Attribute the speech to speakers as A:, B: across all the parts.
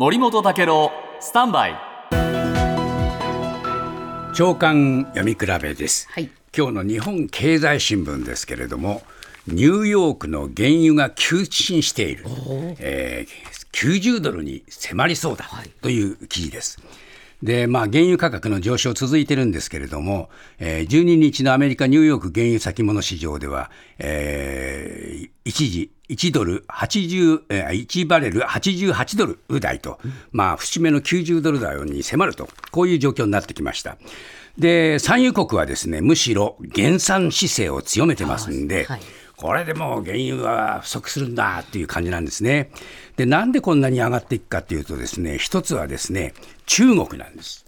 A: 森本武郎スタンバイ。
B: 長官読み比べです、
C: はい。
B: 今日の日本経済新聞ですけれどもニューヨークの原油が急進している、えー90ドルに迫りそうだという記事です。でまあ、原油価格の上昇続いてるんですけれども、えー12日のアメリカ・ニューヨーク原油先物市場では、えー一時1ドル80、えー1バレル88ドル台と、まあ、節目の90ドル台に迫ると、こういう状況になってきました。で、産油国はですね、むしろ減産姿勢を強めてますんで、
C: はい
B: これでもう原油は不足するんだっていう感じなんですね。で、なんでこんなに上がっていくかというとですね、一つはですね、中国なんです。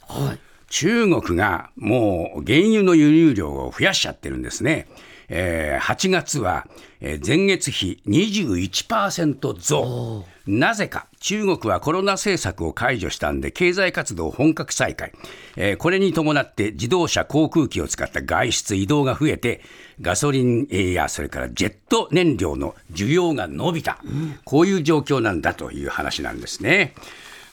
B: 中国がもう原油の輸入量を増やしちゃってるんですね。えー8月は、えー前月比21%増。なぜか、中国はコロナ政策を解除したんで、経済活動本格再開。えーこれに伴って自動車、航空機を使った外出、移動が増えて、ガソリンやそれからジェット燃料の需要が伸びた。こういう状況なんだという話なんですね。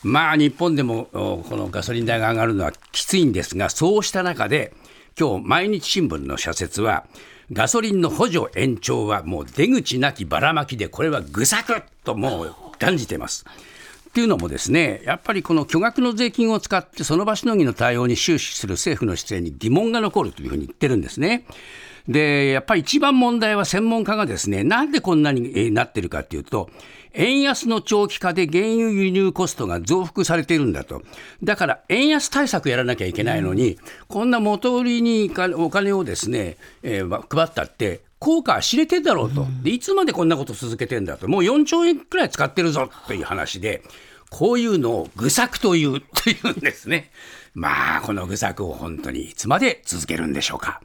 B: まあ日本でもこのガソリン代が上がるのはきついんですが、そうした中で、今日毎日新聞の社説は、ガソリンの補助延長はもう出口なきばらまきで、これは愚策ともう断じてます。っていうのもですね、やっぱりこの巨額の税金を使って、その場しのぎの対応に終始する政府の姿勢に疑問が残るというふうに言ってるんですね。で、やっぱり一番問題は専門家がですね、なんでこんなになってるかっていうと、円安の長期化で原油輸入コストが増幅されているんだと。だから円安対策やらなきゃいけないのに、こんな元売りにお金をですね、えー配ったって、効果は知れてんだろうと、で、いつまでこんなこと続けてんだと、もう4兆円くらい使ってるぞという話で、こういうのを愚策というというんですね。まあ、この愚策を本当にいつまで続けるんでしょうか。